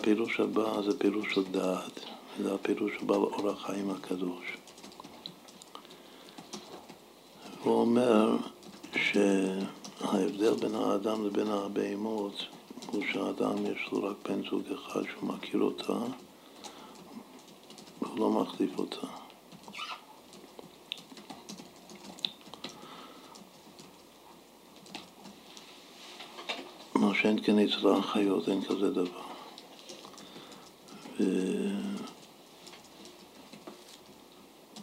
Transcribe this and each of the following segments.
והפירוש הבא זה פירוש של דעת, זה הפירוש של בעל אור החיים הקדוש. הוא אומר שההבדל בין האדם לבין הבהמות הוא שהאדם יש לו רק בן זוג אחד שהוא מכיר אותה והוא לא מחליף אותה. מה שאין כן אצל החיות, אין כזה דבר. ו...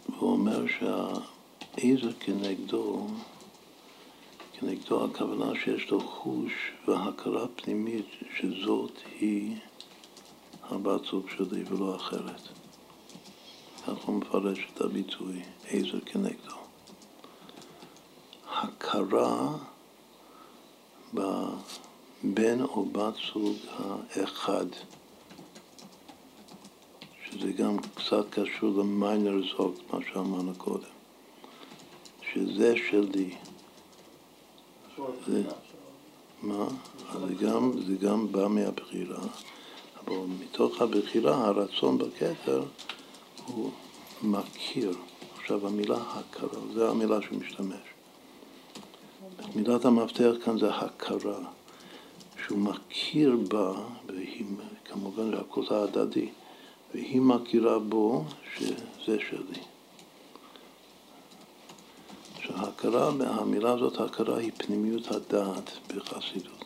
והוא אומר שהעזר כנגדו, כנגדו הכוונה שיש לו חוש והכרה פנימית שזאת היא הבת זוג שלי ולא אחרת. כך הוא מפרש את הביטוי, עזר כנגדו. הכרה בבן או בת זוג האחד, שזה גם קצת קשור למיינר זוג, מה שאמרנו קודם, שזה שלי. זה, מה? זה גם, זה גם בא מהבחירה, אבל מתוך הבחירה, הרצון בכתר הוא מכיר. עכשיו המילה הכרה, זו המילה שהוא משתמש. מילת המפתח כאן זה הכרה, שהוא מכיר בה, והיא, כמובן זה הדדי, והיא מכירה בו שזה שלי. שההכרה, המילה הזאת, הכרה היא פנימיות הדעת בחסידות.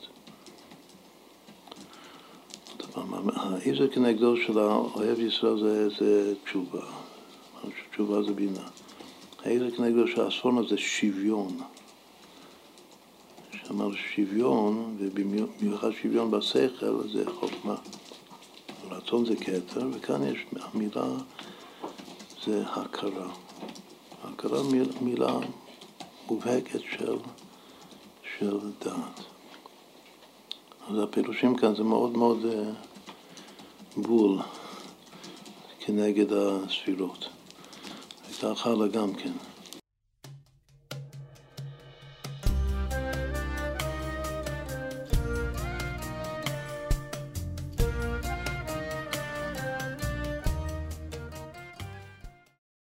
האיזה כנגדו של האוהב ישראל זה, זה תשובה, תשובה זה בינה. האיזה כנגדו של האסון זה שוויון. שאמר שוויון, ובמיוחד שוויון בשכל, זה חוכמה. רצון זה כתר, וכאן יש המילה, זה הכרה. הכרה מילה מובהקת של, של דעת. אז הפירושים כאן זה מאוד מאוד אה, בול כנגד הספירות. וכך הלאה גם כן.